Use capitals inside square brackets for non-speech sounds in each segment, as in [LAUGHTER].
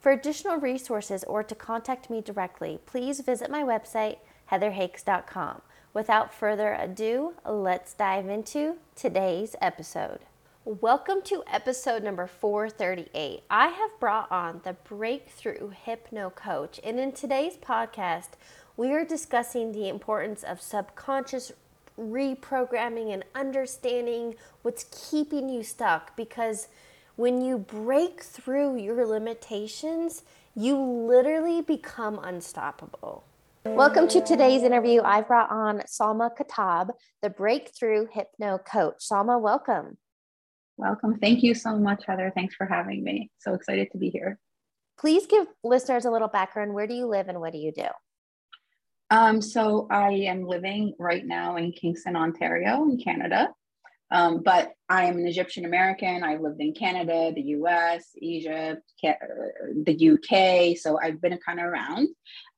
For additional resources or to contact me directly, please visit my website, heatherhakes.com. Without further ado, let's dive into today's episode. Welcome to episode number 438. I have brought on the Breakthrough Hypno Coach, and in today's podcast, we are discussing the importance of subconscious reprogramming and understanding what's keeping you stuck because when you break through your limitations, you literally become unstoppable. Welcome to today's interview. I've brought on Salma Katab, the Breakthrough Hypno Coach. Salma, welcome. Welcome. Thank you so much, Heather. Thanks for having me. So excited to be here. Please give listeners a little background. Where do you live and what do you do? Um, so I am living right now in Kingston, Ontario, in Canada. Um, but I am an Egyptian American. I lived in Canada, the US, Egypt, the UK. So I've been kind of around.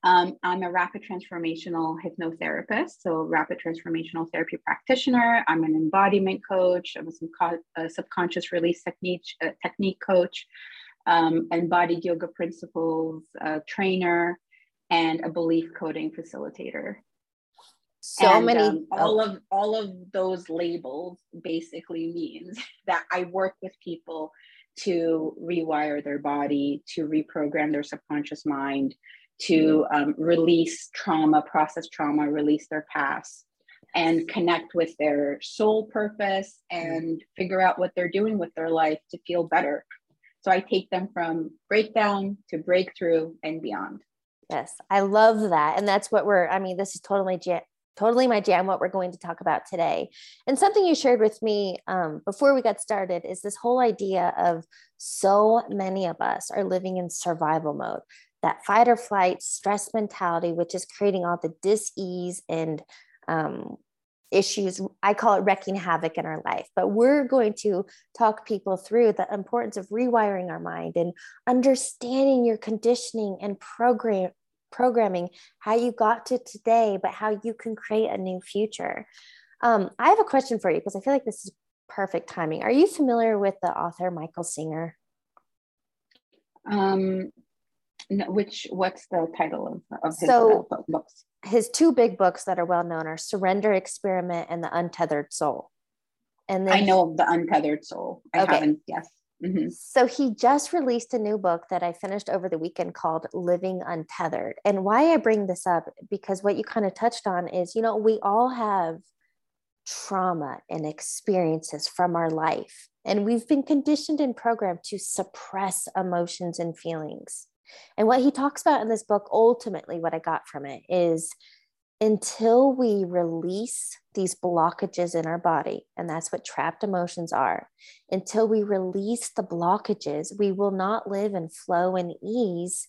Um, I'm a rapid transformational hypnotherapist, so rapid transformational therapy practitioner. I'm an embodiment coach. I'm a, a subconscious release technique, uh, technique coach, um, embodied yoga principles uh, trainer, and a belief coding facilitator so and, many um, all of all of those labels basically means [LAUGHS] that i work with people to rewire their body to reprogram their subconscious mind to um, release trauma process trauma release their past and connect with their soul purpose and figure out what they're doing with their life to feel better. So i take them from breakdown to breakthrough and beyond. Yes, I love that. And that's what we're, I mean, this is totally totally my jam what we're going to talk about today. And something you shared with me um, before we got started is this whole idea of so many of us are living in survival mode that fight or flight stress mentality which is creating all the dis-ease and um, issues i call it wrecking havoc in our life. But we're going to talk people through the importance of rewiring our mind and understanding your conditioning and program programming, how you got to today, but how you can create a new future. Um, I have a question for you because I feel like this is perfect timing. Are you familiar with the author Michael Singer? Um, no, which what's the title of, of his so, uh, books? His two big books that are well known are Surrender Experiment and The Untethered Soul. And then I know of the Untethered Soul. I okay. haven't. Yes. Mm-hmm. So he just released a new book that I finished over the weekend called Living Untethered. And why I bring this up, because what you kind of touched on is, you know, we all have trauma and experiences from our life. And we've been conditioned and programmed to suppress emotions and feelings. And what he talks about in this book, ultimately, what I got from it is until we release these blockages in our body, and that's what trapped emotions are, until we release the blockages, we will not live in flow and ease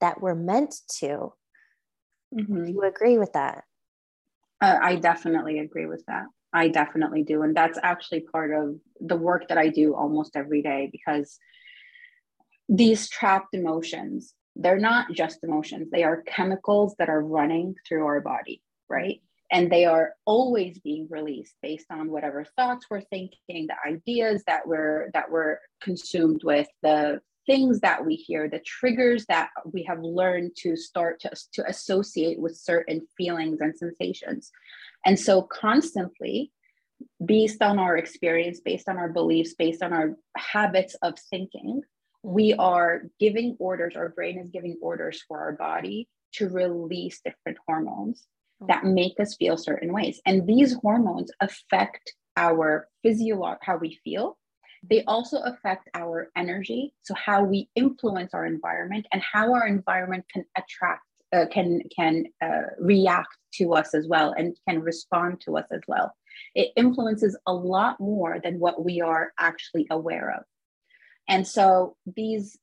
that we're meant to. Mm-hmm. Do you agree with that? Uh, I definitely agree with that. I definitely do. And that's actually part of the work that I do almost every day because these trapped emotions they're not just emotions, they are chemicals that are running through our body, right? And they are always being released based on whatever thoughts we're thinking, the ideas that we're that we're consumed with, the things that we hear, the triggers that we have learned to start to, to associate with certain feelings and sensations. And so constantly, based on our experience, based on our beliefs, based on our habits of thinking, we are giving orders, our brain is giving orders for our body to release different hormones that make us feel certain ways. And these hormones affect our physiology, how we feel. They also affect our energy, so how we influence our environment and how our environment can attract, uh, can can uh, react to us as well, and can respond to us as well. It influences a lot more than what we are actually aware of. And so these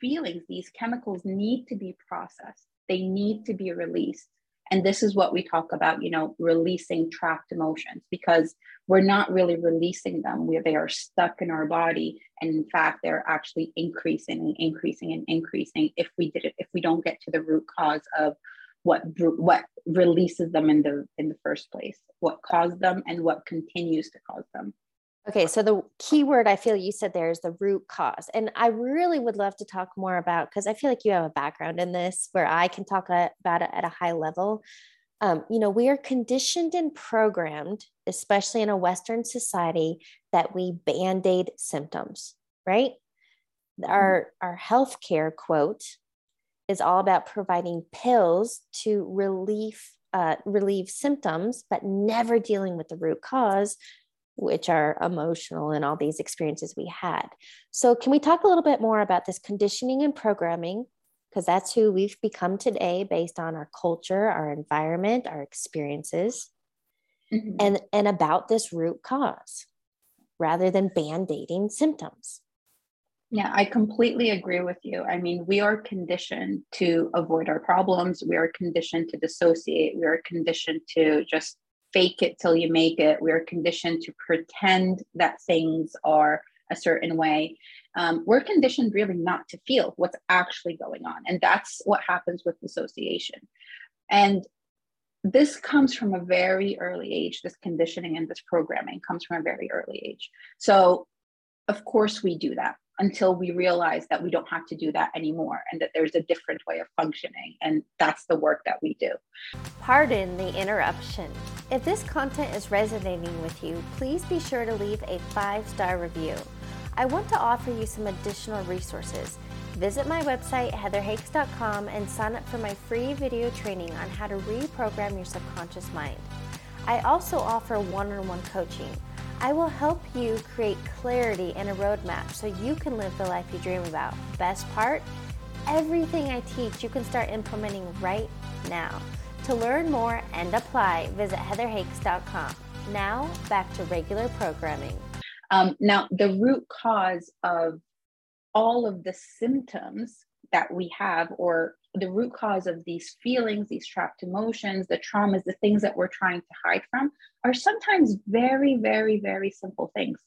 feelings, these chemicals need to be processed, they need to be released. And this is what we talk about, you know, releasing trapped emotions because we're not really releasing them where they are stuck in our body. And in fact, they're actually increasing and increasing and increasing if we did it, if we don't get to the root cause of what what releases them in the in the first place, what caused them and what continues to cause them. Okay, so the key word I feel you said there is the root cause. And I really would love to talk more about because I feel like you have a background in this where I can talk about it at a high level. Um, you know, we are conditioned and programmed, especially in a Western society, that we band aid symptoms, right? Mm-hmm. Our, our healthcare quote is all about providing pills to relieve uh, relieve symptoms, but never dealing with the root cause, which are emotional and all these experiences we had. So, can we talk a little bit more about this conditioning and programming? Because that's who we've become today based on our culture, our environment, our experiences, mm-hmm. and, and about this root cause rather than band aiding symptoms. Yeah, I completely agree with you. I mean, we are conditioned to avoid our problems. We are conditioned to dissociate. We are conditioned to just fake it till you make it. We're conditioned to pretend that things are a certain way. Um, we're conditioned really not to feel what's actually going on. And that's what happens with dissociation. And this comes from a very early age. This conditioning and this programming comes from a very early age. So, of course, we do that until we realize that we don't have to do that anymore and that there's a different way of functioning. And that's the work that we do. Pardon the interruption. If this content is resonating with you, please be sure to leave a five star review. I want to offer you some additional resources. Visit my website, heatherhakes.com, and sign up for my free video training on how to reprogram your subconscious mind. I also offer one on one coaching. I will help you create clarity and a roadmap so you can live the life you dream about. Best part? Everything I teach you can start implementing right now. To learn more and apply, visit heatherhakes.com. Now, back to regular programming. Um, now, the root cause of all of the symptoms that we have, or the root cause of these feelings, these trapped emotions, the traumas, the things that we're trying to hide from, are sometimes very, very, very simple things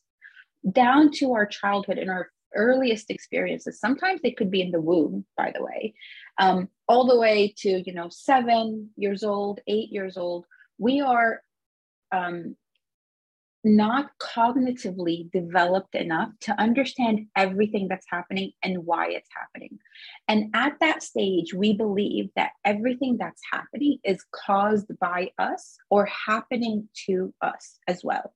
down to our childhood and our earliest experiences. Sometimes they could be in the womb, by the way, um, all the way to, you know, seven years old, eight years old. We are um, not cognitively developed enough to understand everything that's happening and why it's happening. And at that stage, we believe that everything that's happening is caused by us or happening to us as well.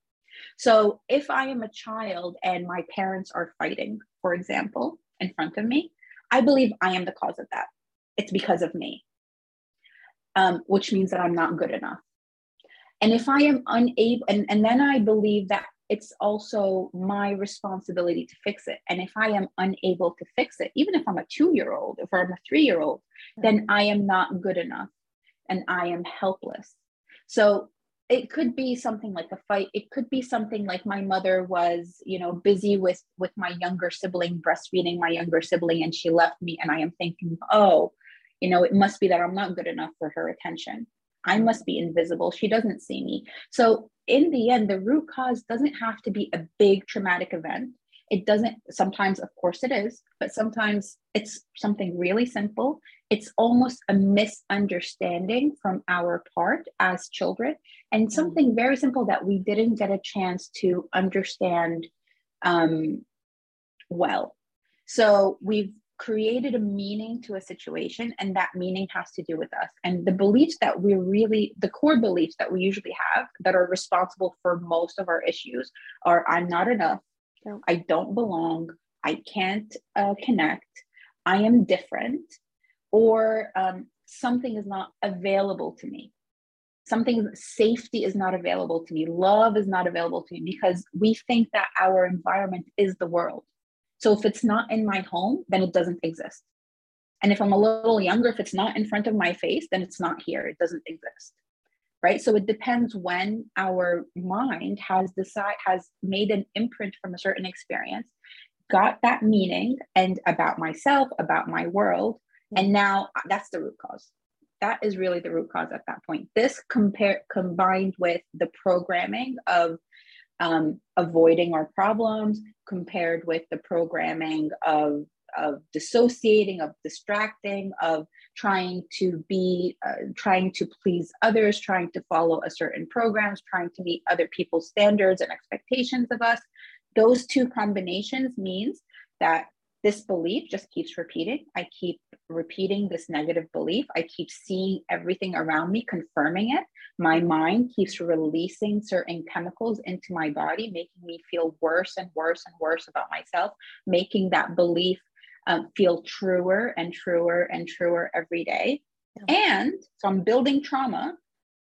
So if I am a child and my parents are fighting, for example, in front of me, I believe I am the cause of that. It's because of me, um, which means that I'm not good enough and if i am unable and, and then i believe that it's also my responsibility to fix it. And if i am unable to fix it even if i'm a two year old if i'm a three year old then i am not good enough and i am helpless. So it could be something like a fight. It could be something like my mother was you know busy with with my younger sibling breastfeeding my younger sibling and she left me and i am thinking oh you know it must be that i'm not good enough for her attention I must be invisible. She doesn't see me. So, in the end, the root cause doesn't have to be a big traumatic event. It doesn't, sometimes, of course, it is, but sometimes it's something really simple. It's almost a misunderstanding from our part as children, and mm-hmm. something very simple that we didn't get a chance to understand um, well. So, we've created a meaning to a situation and that meaning has to do with us. And the beliefs that we really the core beliefs that we usually have that are responsible for most of our issues are i'm not enough. I don't belong. I can't uh, connect. I am different. Or um, something is not available to me. Something safety is not available to me. Love is not available to me because we think that our environment is the world so if it's not in my home, then it doesn't exist. And if I'm a little younger, if it's not in front of my face, then it's not here. It doesn't exist. Right. So it depends when our mind has decided has made an imprint from a certain experience got that meaning and about myself, about my world. And now that's the root cause. That is really the root cause at that point. This compare combined with the programming of um, avoiding our problems, compared with the programming of of dissociating, of distracting, of trying to be, uh, trying to please others, trying to follow a certain programs, trying to meet other people's standards and expectations of us. Those two combinations means that this belief just keeps repeating. I keep repeating this negative belief. I keep seeing everything around me, confirming it. My mind keeps releasing certain chemicals into my body, making me feel worse and worse and worse about myself, making that belief um, feel truer and truer and truer every day. Yeah. And so I'm building trauma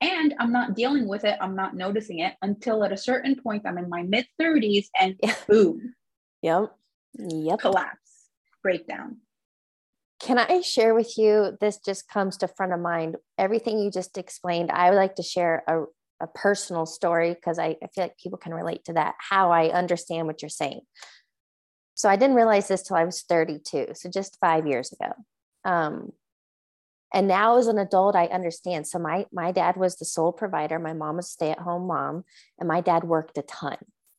and I'm not dealing with it. I'm not noticing it until at a certain point I'm in my mid 30s and yeah. boom. [LAUGHS] Yep. Yep. Collapse, breakdown. Can I share with you? This just comes to front of mind. Everything you just explained, I would like to share a, a personal story because I, I feel like people can relate to that, how I understand what you're saying. So I didn't realize this till I was 32. So just five years ago. Um, and now as an adult, I understand. So my my dad was the sole provider. My mom was stay at home mom, and my dad worked a ton.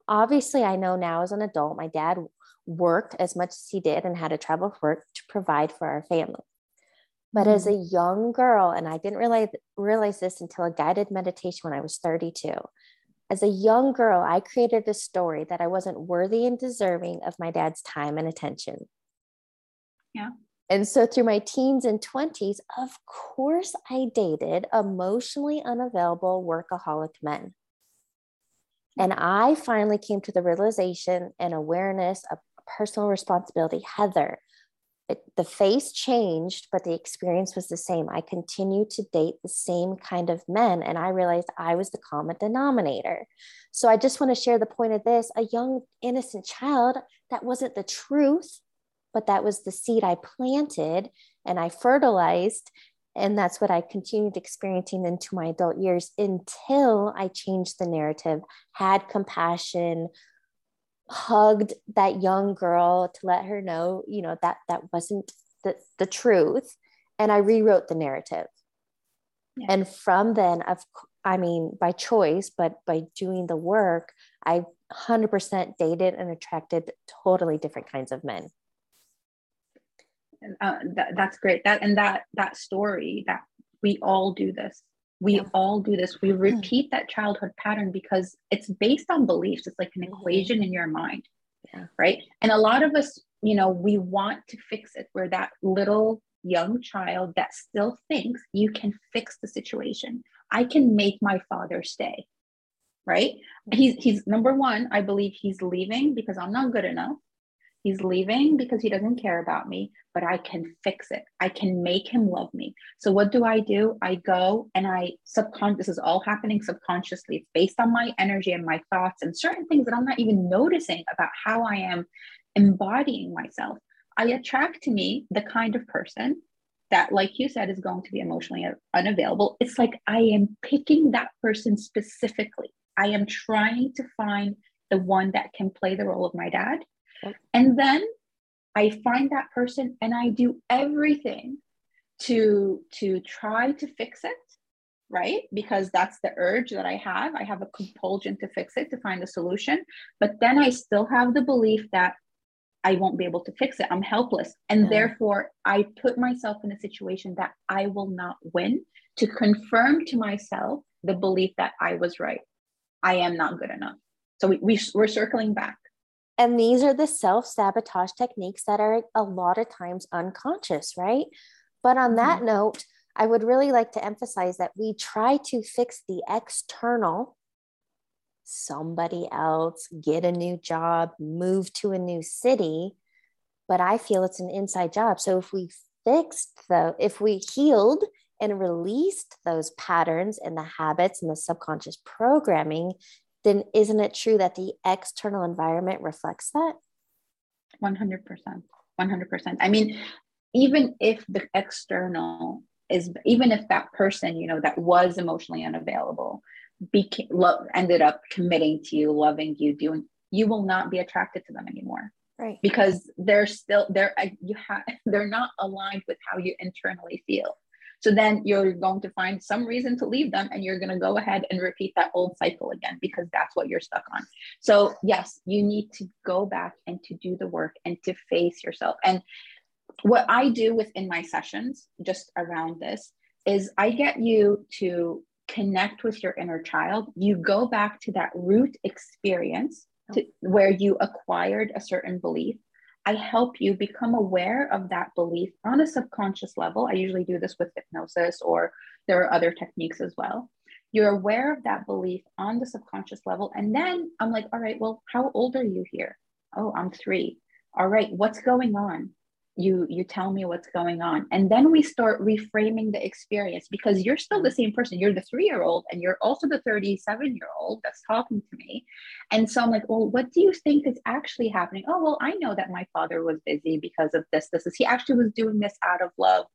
Obviously, I know now as an adult, my dad worked as much as he did and had to travel for work to provide for our family. But mm-hmm. as a young girl, and I didn't realize realize this until a guided meditation when I was 32. As a young girl, I created a story that I wasn't worthy and deserving of my dad's time and attention. Yeah. And so through my teens and 20s, of course, I dated emotionally unavailable workaholic men. And I finally came to the realization and awareness of personal responsibility. Heather, it, the face changed, but the experience was the same. I continued to date the same kind of men, and I realized I was the common denominator. So I just want to share the point of this a young, innocent child, that wasn't the truth, but that was the seed I planted and I fertilized. And that's what I continued experiencing into my adult years until I changed the narrative, had compassion, hugged that young girl to let her know, you know, that that wasn't the, the truth. And I rewrote the narrative. Yeah. And from then, of I mean, by choice, but by doing the work, I 100% dated and attracted totally different kinds of men. Uh, that, that's great. That and that that story that we all do this we yeah. all do this we hmm. repeat that childhood pattern because it's based on beliefs it's like an mm-hmm. equation in your mind yeah. right and a lot of us you know we want to fix it we're that little young child that still thinks you can fix the situation i can make my father stay right mm-hmm. he's he's number one i believe he's leaving because i'm not good enough He's leaving because he doesn't care about me, but I can fix it. I can make him love me. So what do I do? I go and I subconscious this is all happening subconsciously. It's based on my energy and my thoughts and certain things that I'm not even noticing about how I am embodying myself. I attract to me the kind of person that, like you said, is going to be emotionally unavailable. It's like I am picking that person specifically. I am trying to find the one that can play the role of my dad and then I find that person and I do everything to to try to fix it, right? Because that's the urge that I have. I have a compulsion to fix it, to find a solution. But then I still have the belief that I won't be able to fix it. I'm helpless. And therefore, I put myself in a situation that I will not win to confirm to myself the belief that I was right. I am not good enough. So we, we, we're circling back. And these are the self sabotage techniques that are a lot of times unconscious, right? But on that mm-hmm. note, I would really like to emphasize that we try to fix the external, somebody else, get a new job, move to a new city. But I feel it's an inside job. So if we fixed the, if we healed and released those patterns and the habits and the subconscious programming, then isn't it true that the external environment reflects that? 100%. 100%. I mean, even if the external is, even if that person, you know, that was emotionally unavailable, became, lo- ended up committing to you, loving you, doing, you will not be attracted to them anymore. right because they're still they're you have [LAUGHS] they're not aligned with how you internally feel so then you're going to find some reason to leave them and you're going to go ahead and repeat that old cycle again because that's what you're stuck on. So, yes, you need to go back and to do the work and to face yourself. And what I do within my sessions just around this is I get you to connect with your inner child. You go back to that root experience to, oh. where you acquired a certain belief I help you become aware of that belief on a subconscious level. I usually do this with hypnosis, or there are other techniques as well. You're aware of that belief on the subconscious level. And then I'm like, all right, well, how old are you here? Oh, I'm three. All right, what's going on? You you tell me what's going on. And then we start reframing the experience because you're still the same person. You're the three year old and you're also the 37 year old that's talking to me. And so i'm like well what do you think is actually happening? Oh well i know that my father was busy because of this this is he actually was doing this out of love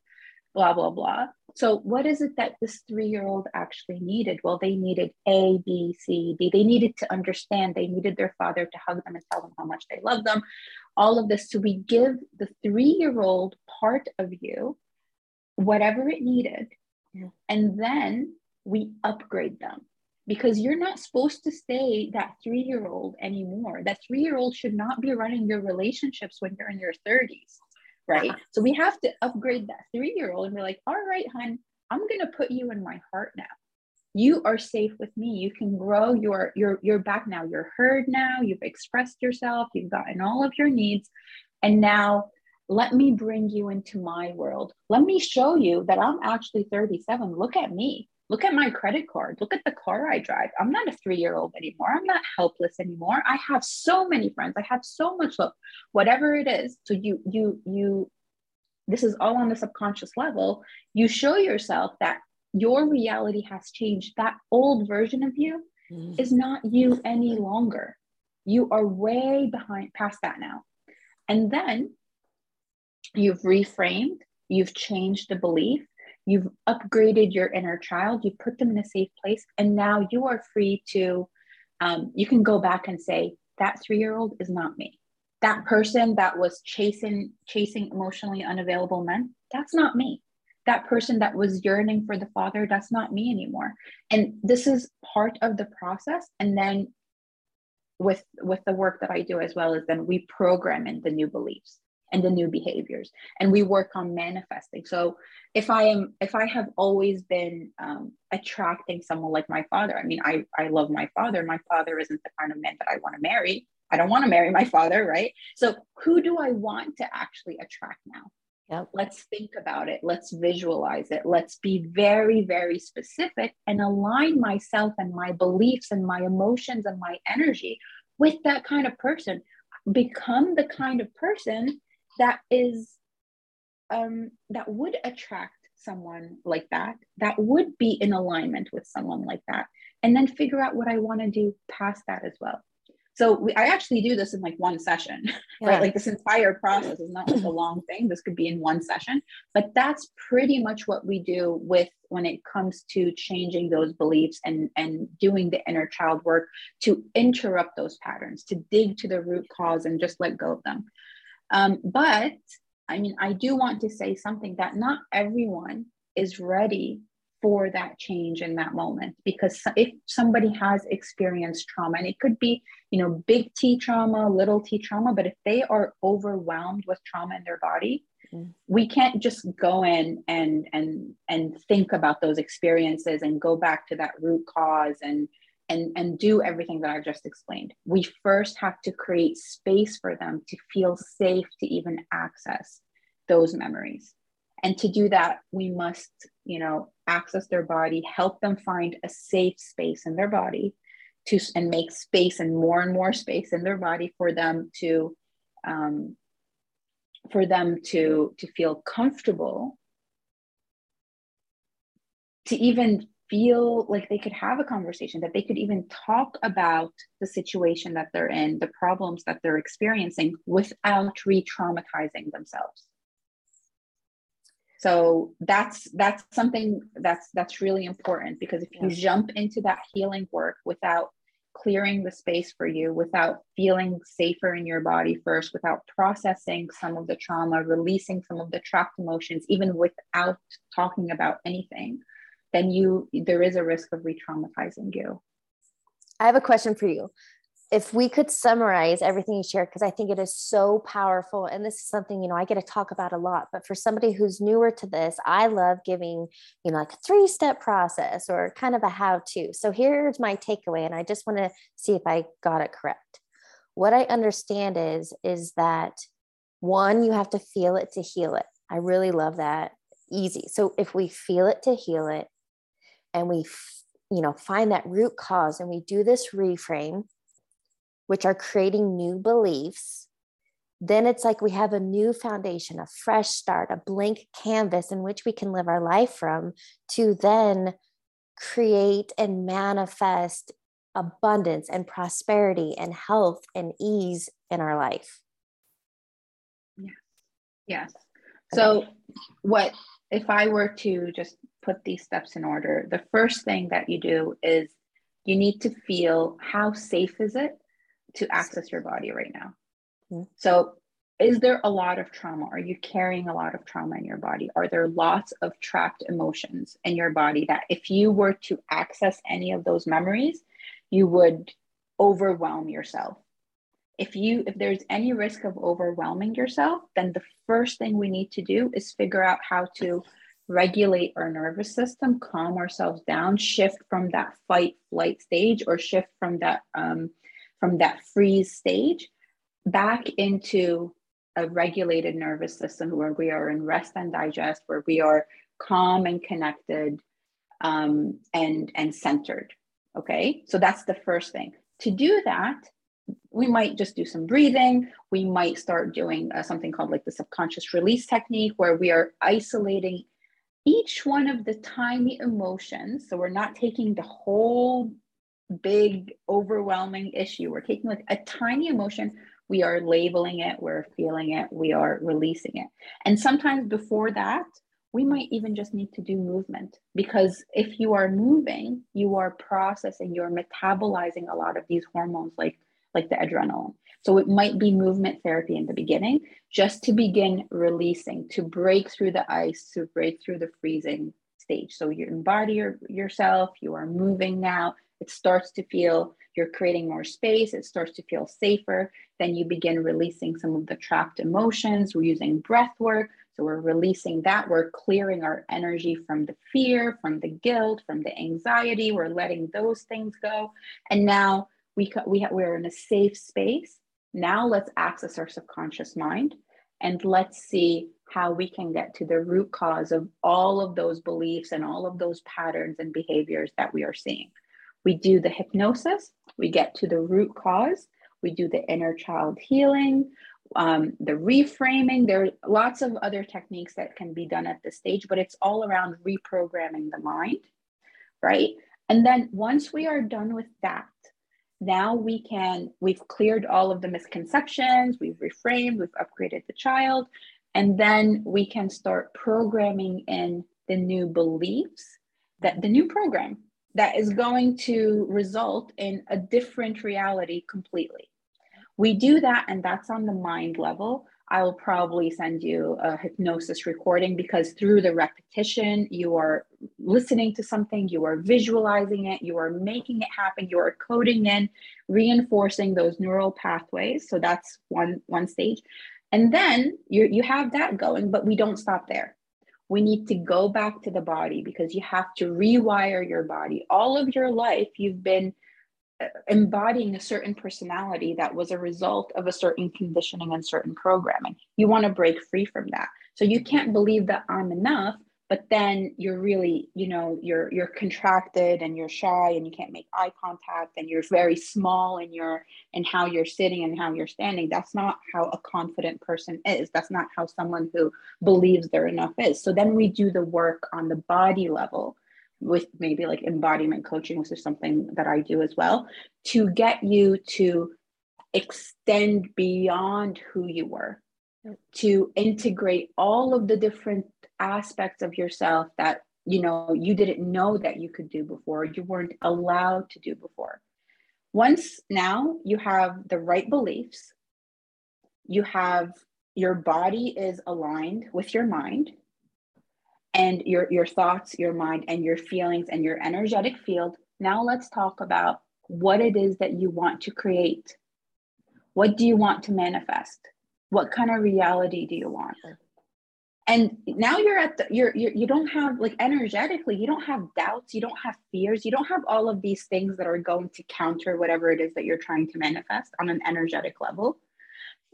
blah blah blah. So what is it that this three year old actually needed? Well they needed a b c d. They needed to understand. They needed their father to hug them and tell them how much they love them all of this. So we give the three year old part of you whatever it needed. And then we upgrade them. Because you're not supposed to stay that three year old anymore. That three year old should not be running your relationships when you're in your 30s right? Uh-huh. So we have to upgrade that three year old and be like, all right, hon, I'm going to put you in my heart now. You are safe with me. You can grow. You're you're you're back now. You're heard now. You've expressed yourself. You've gotten all of your needs, and now let me bring you into my world. Let me show you that I'm actually 37. Look at me. Look at my credit card. Look at the car I drive. I'm not a three year old anymore. I'm not helpless anymore. I have so many friends. I have so much love, whatever it is. So you, you, you, this is all on the subconscious level. You show yourself that your reality has changed. That old version of you mm. is not you any longer. You are way behind past that now. And then you've reframed, you've changed the belief, you've upgraded your inner child you put them in a safe place and now you are free to um, you can go back and say that three year old is not me that person that was chasing chasing emotionally unavailable men that's not me that person that was yearning for the father that's not me anymore. And this is part of the process. And then with with the work that i do as well as then we program in the new beliefs and the new behaviors and we work on manifesting. So if i am if i have always been um, attracting someone like my father i mean i i love my father. My father isn't the kind of man that i want to marry. I don't want to marry my father right? So who do i want to actually attract now Yep. Let's think about it. Let's visualize it. Let's be very, very specific and align myself and my beliefs and my emotions and my energy with that kind of person. Become the kind of person that is um, that would attract someone like that that would be in alignment with someone like that and then figure out what i want to do past that as well so we, i actually do this in like one session [LAUGHS] yeah. right like this entire process is not like a long thing. This could be in one session but that's pretty much what we do with when it comes to changing those beliefs and and doing the inner child work to interrupt those patterns to dig to the root cause and just let go of them. Um, but I mean, I do want to say something that not everyone is ready for that change in that moment because if somebody has experienced trauma and it could be you know big t trauma little t trauma but if they are overwhelmed with trauma in their body mm. we can't just go in and and and think about those experiences and go back to that root cause and and, and do everything that I've just explained. We first have to create space for them to feel safe to even access those memories. And to do that, we must, you know, access their body, help them find a safe space in their body to and make space and more and more space in their body for them to um, for them to to feel comfortable to even feel like they could have a conversation, that they could even talk about the situation that they're in, the problems that they're experiencing without re-traumatizing themselves. So that's that's something that's that's really important because if you jump into that healing work without clearing the space for you without feeling safer in your body first, without processing some of the trauma, releasing some of the trapped emotions, even without talking about anything, then you there is a risk of re-traumatizing you. I have a question for you if we could summarize everything you shared, because I think it is so powerful. And this is something, you know, I get to talk about a lot, but for somebody who's newer to this, I love giving, you know, like a three step process or kind of a how to. So here's my takeaway. And I just want to see if I got it correct. What I understand is, is that one, you have to feel it to heal it. I really love that. Easy. So if we feel it to heal it and we, you know, find that root cause and we do this reframe, which are creating new beliefs, then it's like we have a new foundation, a fresh start, a blank canvas in which we can live our life from to then create and manifest abundance and prosperity and health and ease in our life. Yes. Yes. So, okay. what if I were to just put these steps in order? The first thing that you do is you need to feel how safe is it to access your body right now. Mm-hmm. So, is there a lot of trauma? Are you carrying a lot of trauma in your body? Are there lots of trapped emotions in your body that if you were to access any of those memories, you would overwhelm yourself? If you if there's any risk of overwhelming yourself, then the first thing we need to do is figure out how to regulate our nervous system, calm ourselves down, shift from that fight flight stage or shift from that um, from that freeze stage back into a regulated nervous system where we are in rest and digest, where we are calm and connected um, and and centered. Okay, so that's the first thing. To do that, we might just do some breathing. We might start doing uh, something called like the subconscious release technique, where we are isolating each one of the tiny emotions. So we're not taking the whole big, overwhelming issue. We're taking like a tiny emotion, we are labeling it, we're feeling it, we are releasing it. And sometimes before that, we might even just need to do movement because if you are moving, you are processing, you're metabolizing a lot of these hormones like like the adrenaline. So it might be movement therapy in the beginning, just to begin releasing, to break through the ice, to break through the freezing stage. So you embody your, yourself, you are moving now, it starts to feel you're creating more space, it starts to feel safer. Then you begin releasing some of the trapped emotions. We're using breath work. So we're releasing that. We're clearing our energy from the fear, from the guilt, from the anxiety. We're letting those things go. And now we, we we're in a safe space. Now let's access our subconscious mind and let's see how we can get to the root cause of all of those beliefs and all of those patterns and behaviors that we are seeing. We do the hypnosis, we get to the root cause, we do the inner child healing, um, the reframing. There are lots of other techniques that can be done at this stage, but it's all around reprogramming the mind, right? And then once we are done with that, now we can, we've cleared all of the misconceptions, we've reframed, we've upgraded the child, and then we can start programming in the new beliefs that the new program that is going to result in a different reality completely. We do that, and that's on the mind level. I will probably send you a hypnosis recording because through the repetition, you are listening to something, you are visualizing it, you are making it happen, you are coding in, reinforcing those neural pathways. So that's one one stage. And then you you have that going, but we don't stop there we need to go back to the body because you have to rewire your body. All of your life, you've been uh, embodying a certain personality that was a result of a certain conditioning and certain programming. You want to break free from that. So you can't believe that I'm enough but then you're really you know you're you're contracted and you're shy and you can't make eye contact and you're very small in your in how you're sitting and how you're standing. That's not how a confident person is. That's not how someone who believes they're enough is. So then we do the work on the body level with maybe like embodiment coaching which is something that i do as well to get you to extend beyond who you were to integrate all of the different aspects of yourself that you know you didn't know that you could do before you weren't allowed to do before. Once now you have the right beliefs, you have your body is aligned with your mind and your your thoughts your mind and your feelings and your energetic field. Now let's talk about what it is that you want to create. What do you want to manifest? What kind of reality do you want and now you're at the you're, you're you don't have like energetically you don't have doubts you don't have fears you don't have all of these things that are going to counter whatever it is that you're trying to manifest on an energetic level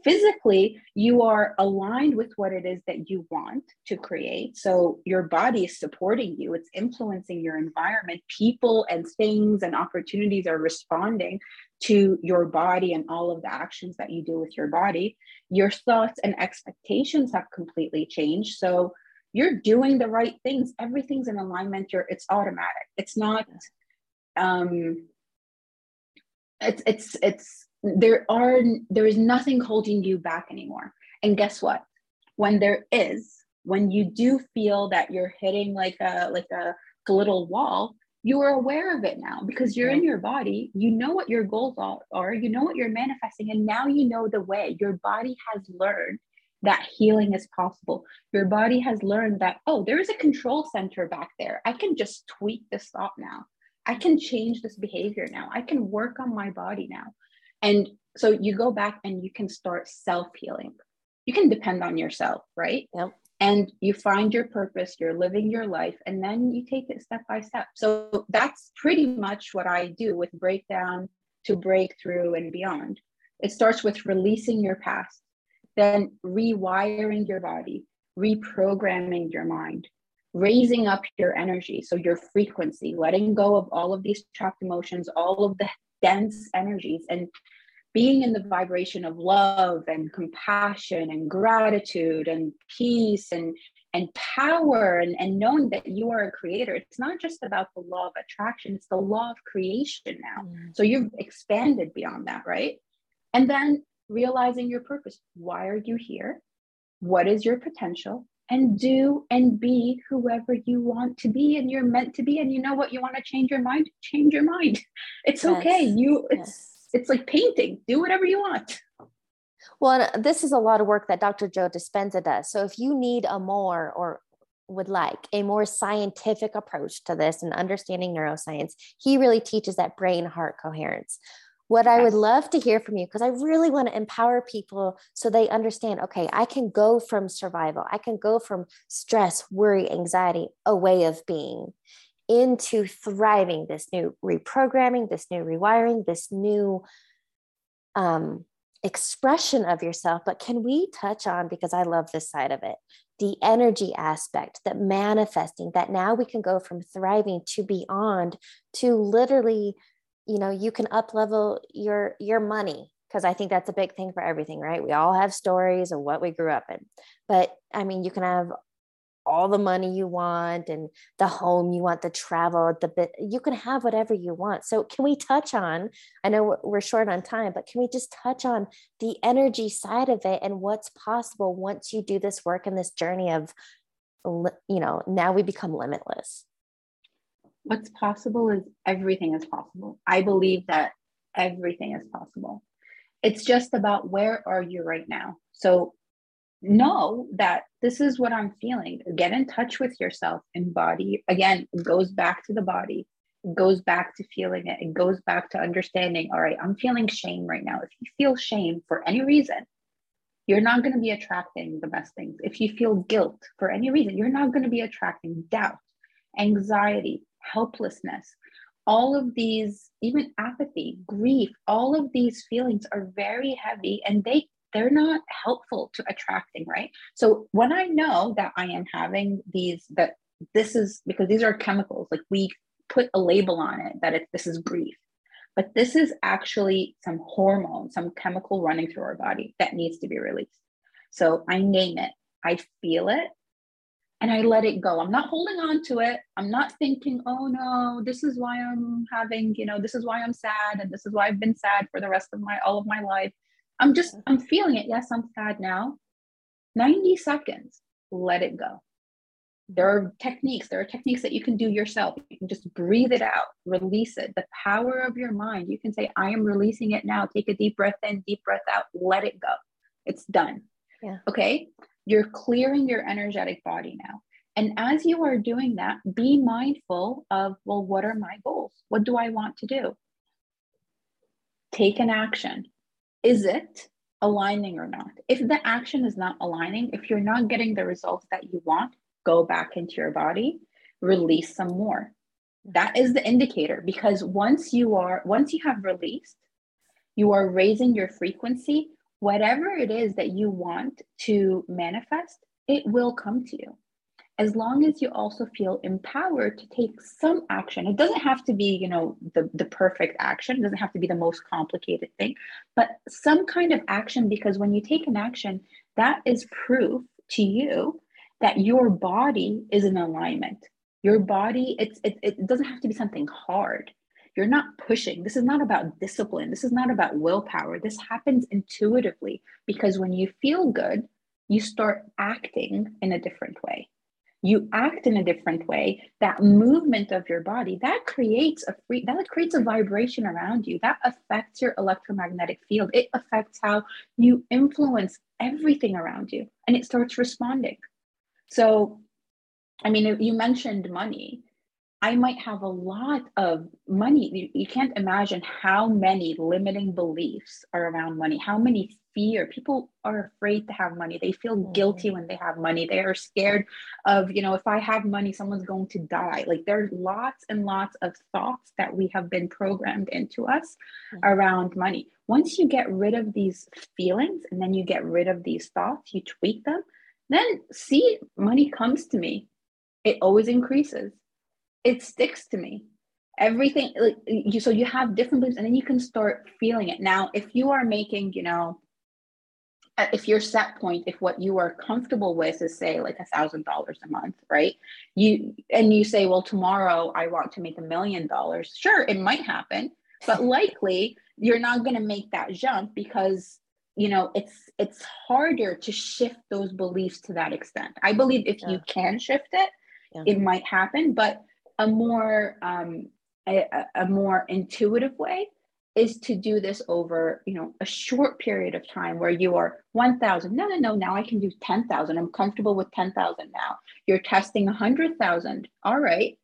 physically you are aligned with what it is that you want to create. So your body is supporting you. It's influencing your environment. People and things and opportunities are responding to your body and all of the actions that you do with your body. Your thoughts and expectations have completely changed. So you're doing the right things. Everything's in alignment. You're it's automatic. It's not um it's it's it's there are there is nothing holding you back anymore. And guess what? When there is when you do feel that you're hitting like a like a little wall you are aware of it now because you're in your body. You know what your goals are. You know what you're manifesting. And now you know the way. Your body has learned that healing is possible. Your body has learned that oh there is a control center back there. I can just tweak this thought now. I can change this behavior now. I can work on my body now and so you go back and you can start self healing. You can depend on yourself, right? Yep. And you find your purpose, you're living your life, and then you take it step by step. So that's pretty much what I do with breakdown to breakthrough and beyond. It starts with releasing your past, then rewiring your body, reprogramming your mind, raising up your energy. So your frequency, letting go of all of these trapped emotions, all of the dense energies, and being in the vibration of love and compassion and gratitude and peace and and power and, and knowing that you are a creator. It's not just about the law of attraction it's the law of creation now. Mm. so you've expanded beyond that right? And then realizing your purpose. Why are you here? What is your potential and do and be whoever you want to be and you're meant to be. And you know what? You want to change your mind? Change your mind. [LAUGHS] It's yes. okay you it's yes. it's like painting. Do whatever you want. Well uh, this is a lot of work that dr joe dispenza does. So if you need a more or would like a more scientific approach to this and understanding neuroscience he really teaches that brain heart coherence what I would love to hear from you, because I really want to empower people so they understand okay, I can go from survival, I can go from stress, worry, anxiety, a way of being into thriving this new reprogramming, this new rewiring, this new um, expression of yourself. But can we touch on, because I love this side of it, the energy aspect, that manifesting, that now we can go from thriving to beyond to literally, you know, you can up level your your money because I think that's a big thing for everything, right? We all have stories of what we grew up in. But I mean, you can have all the money you want and the home you want the travel the bit you can have whatever you want so can we touch on i know we're short on time but can we just touch on the energy side of it and what's possible once you do this work and this journey of you know now we become limitless what's possible is everything is possible i believe that everything is possible it's just about where are you right now so know that this is what I'm feeling. Get in touch with yourself and body. Again, it goes back to the body. It goes back to feeling it. It goes back to understanding, all right, I'm feeling shame right now. If you feel shame for any reason, you're not going to be attracting the best things. If you feel guilt for any reason, you're not going to be attracting doubt, anxiety, helplessness. All of these, even apathy, grief, all of these feelings are very heavy and they they're not helpful to attracting, right? So when I know that I am having these, that this is because these are chemicals, like we put a label on it that it, this is grief, but this is actually some hormone, some chemical running through our body that needs to be released. So I name it, I feel it, and I let it go. I'm not holding on to it. I'm not thinking, oh no, this is why I'm having, you know, this is why I'm sad and this is why I've been sad for the rest of my all of my life. I'm just, mm-hmm. I'm feeling it. Yes, I'm sad now. 90 seconds, let it go. There are techniques, there are techniques that you can do yourself. You can just breathe it out, release it. The power of your mind, you can say, I am releasing it now. Take a deep breath in, deep breath out, let it go. It's done. Yeah. Okay. You're clearing your energetic body now. And as you are doing that, be mindful of, well, what are my goals? What do I want to do? Take an action. Is it aligning or not? If the action is not aligning, if you're not getting the results that you want, go back into your body, release some more. That is the indicator because once you are, once you have released, you are raising your frequency. Whatever it is that you want to manifest, it will come to you. As long as you also feel empowered to take some action. It doesn't have to be you know the, the perfect action. It doesn't have to be the most complicated thing but some kind of action because when you take an action that is proof to you that your body is in alignment. Your body it's it, it doesn't have to be something hard you're not pushing. This is not about discipline. This is not about willpower. This happens intuitively because when you feel good you start acting in a different way. You act in a different way. That movement of your body that creates a free that creates a vibration around you. That affects your electromagnetic field. It affects how you influence everything around you and it starts responding. So i mean you mentioned money I might have a lot of money. You, you, can't imagine how many limiting beliefs are around money, how many fear. People are afraid to have money. They feel mm-hmm. guilty when they have money. They are scared of, you know, if I have money, someone's going to die. Like there's lots and lots of thoughts that we have been programmed into us mm-hmm. around money. Once you get rid of these feelings and then you get rid of these thoughts, you tweak them, then see money comes to me. It always increases it sticks to me. Everything like you so you have different beliefs and then you can start feeling it. Now if you are making you know if your set point if what you are comfortable with is say like a thousand dollars a month right? You and you say well tomorrow i want to make a million dollars. Sure it might happen but [LAUGHS] likely you're not going to make that jump because you know it's it's harder to shift those beliefs to that extent. I believe if yeah. you can shift it yeah. it might happen but a more um, a, a more intuitive way is to do this over you know a short period of time where you are 1000 no no no now i can do 10000 i'm comfortable with 10000 now. You're testing 100000 all right.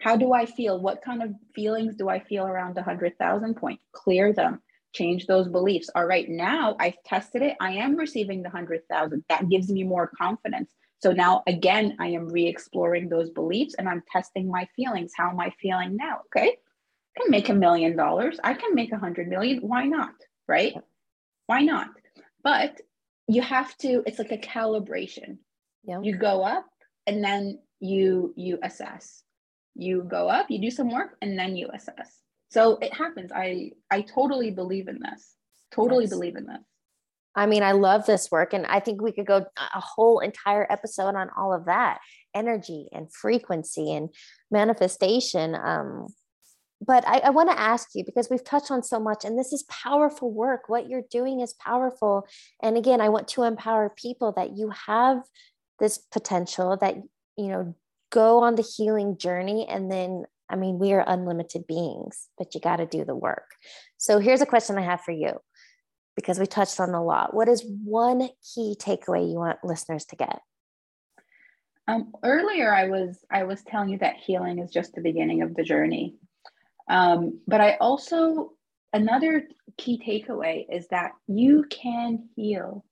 How do i feel? What kind of feelings do i feel around the 100000 point? Clear them. Change those beliefs. All right now i've tested it. I am receiving the 100000 that gives me more confidence so now again, I am re-exploring those beliefs and I'm testing my feelings. How am I feeling now? Okay. I can make a million dollars. I can make a hundred million. Why not? Right? Why not? But you have to, it's like a calibration. Yeah. You go up and then you you assess. You go up, you do some work, and then you assess. So it happens. I I totally believe in this. Totally yes. believe in this. I mean, I love this work, and I think we could go a whole entire episode on all of that energy and frequency and manifestation. Um, but I, I want to ask you because we've touched on so much, and this is powerful work. What you're doing is powerful. And again, I want to empower people that you have this potential that, you know, go on the healing journey. And then, I mean, we are unlimited beings, but you got to do the work. So here's a question I have for you because we touched on a lot. What is one key takeaway you want listeners to get? Um, earlier, I was I was telling you that healing is just the beginning of the journey, um, but I also another key takeaway is that you can heal.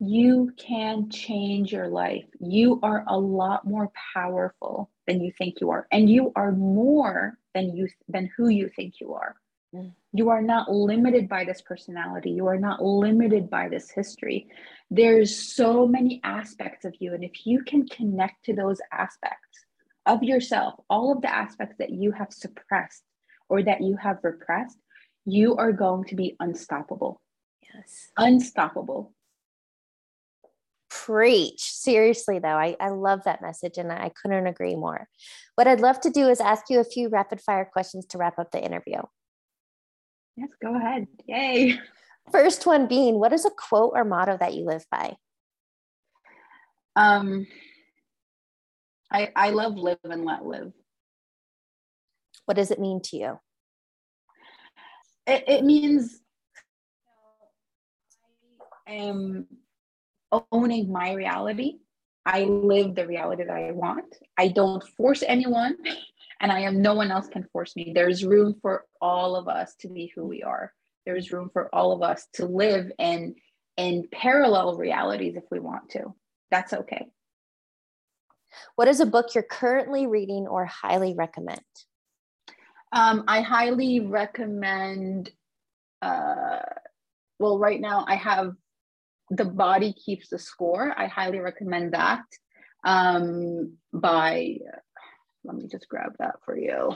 You can change your life. You are a lot more powerful than you think you are, and you are more than you than who you think you are. You are not limited by this personality. You are not limited by this history. There's so many aspects of you. And if you can connect to those aspects of yourself, all of the aspects that you have suppressed or that you have repressed, you are going to be unstoppable. Yes. Unstoppable. Preach. Seriously, though, I, I love that message and I couldn't agree more. What I'd love to do is ask you a few rapid fire questions to wrap up the interview. Yes, go ahead. Yay. First one being, what is a quote or motto that you live by? Um, I, I love live and let live. What does it mean to you? It, it means I am owning my reality. I live the reality that I want. I don't force anyone, [LAUGHS] and I am no one else can force me. There's room for all of us to be who we are. There's room for all of us to live in in parallel realities if we want to. That's okay. What is a book you're currently reading or highly recommend? Um, I highly recommend. Uh, well, right now I have the body keeps the score. I highly recommend that. Um, by let me just grab that for you.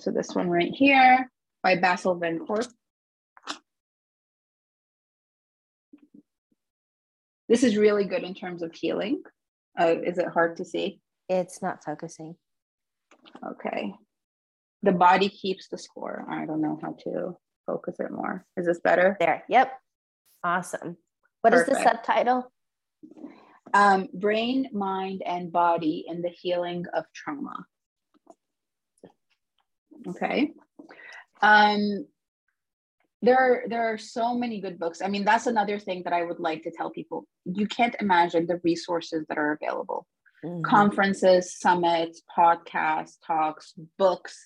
So this one right here by Bessel van. This is really good in terms of healing. Uh, is it hard to see? It's not focusing. Okay. The body keeps the score. I don't know how to focus it more. Is this better? There. Yep. Awesome. What Perfect. is the subtitle? Um, brain, mind, and body in the healing of trauma. Okay. Um, there are there are so many good books i mean that's another thing that i would like to tell people you can't imagine the resources that are available mm-hmm. conferences summits podcasts talks books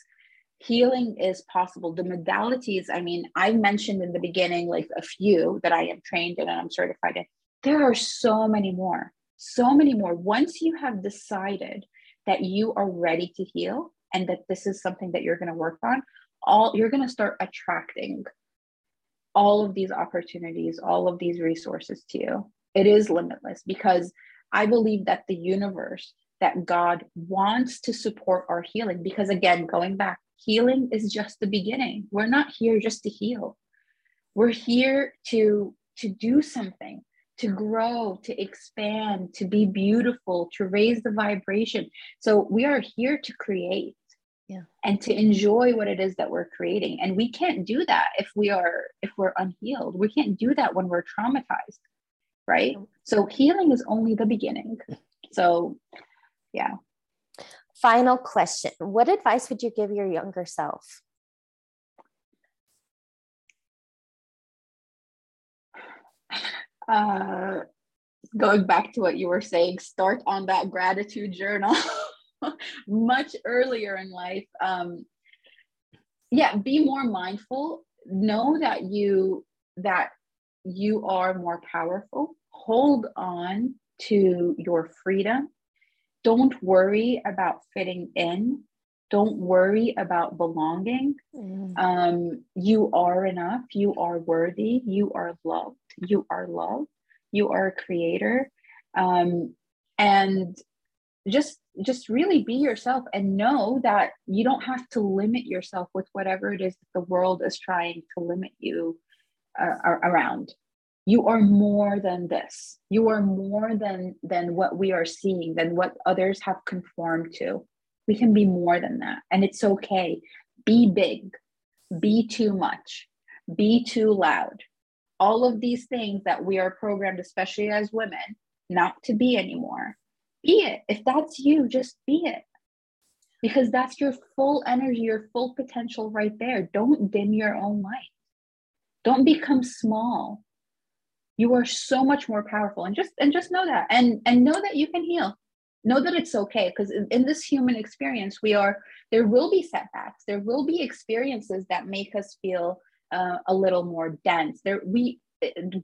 healing is possible the modalities i mean i mentioned in the beginning like a few that i am trained in and i'm certified in there are so many more so many more once you have decided that you are ready to heal and that this is something that you're going to work on all you're going to start attracting all of these opportunities, all of these resources to you. It is limitless because I believe that the universe, that God wants to support our healing. Because again, going back, healing is just the beginning. We're not here just to heal. We're here to to do something, to grow, to expand, to be beautiful, to raise the vibration. So we are here to create yeah. and to enjoy what it is that we're creating. And we can't do that if we are if we're unhealed. We can't do that when we're traumatized right? So healing is only the beginning. So yeah. Final question. What advice would you give your younger self uh going back to what you were saying start on that gratitude journal [LAUGHS] much earlier in life. Um yeah be more mindful. Know that you that you are more powerful. Hold on to your freedom. Don't worry about fitting in. Don't worry about belonging. Mm. um, you are enough. You are worthy. You are loved you are love you are a creator um, and just just really be yourself and know that you don't have to limit yourself with whatever it is that the world is trying to limit you uh, around. You are more than this. You are more than than what we are seeing than what others have conformed to. We can be more than that and it's okay. Be big. Be too much. Be too loud all of these things that we are programmed especially as women not to be anymore be it. If that's you, just be it. Because that's your full energy, your full potential right there. Don't dim your own light. Don't become small. You are so much more powerful. And just and just know that. And and know that you can heal. Know that it's okay. Because in, in this human experience, we are there will be setbacks. There will be experiences that make us feel uh, a little more dense. There we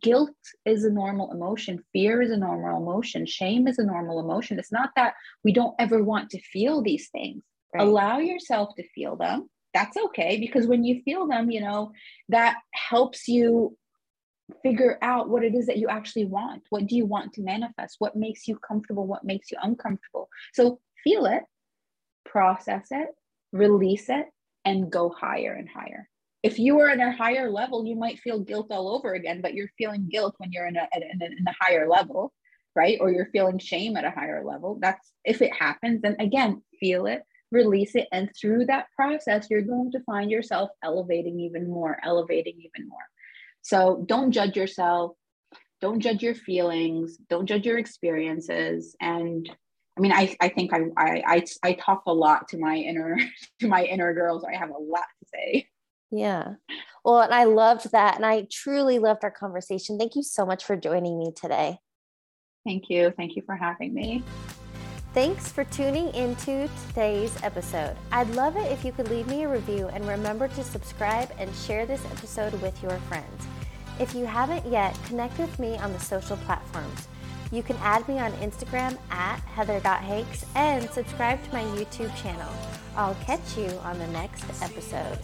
guilt is a normal emotion. Fear is a normal emotion. Shame is a normal emotion. It's not that we don't ever want to feel these things. Right. allow yourself to feel them. That's okay because when you feel them you know that helps you figure out what it is that you actually want. What do you want to manifest? What makes you comfortable? What makes you uncomfortable? So feel it process it release it and go higher and higher if you were in a higher level, you might feel guilt all over again, but you're feeling guilt when you're in a, in a, in a higher level, right? Or you're feeling shame at a higher level. That's if it happens, then again, feel it, release it. And through that process, you're going to find yourself elevating even more, elevating even more. So don't judge yourself. Don't judge your feelings. Don't judge your experiences. And I mean, I, I think I, I, I, I talk a lot to my inner, [LAUGHS] to my inner girls. I have a lot to say. Yeah. Well, and I loved that. And I truly loved our conversation. Thank you so much for joining me today. Thank you. Thank you for having me. Thanks for tuning into today's episode. I'd love it if you could leave me a review and remember to subscribe and share this episode with your friends. If you haven't yet, connect with me on the social platforms. You can add me on Instagram at heather.hakes and subscribe to my YouTube channel. I'll catch you on the next episode.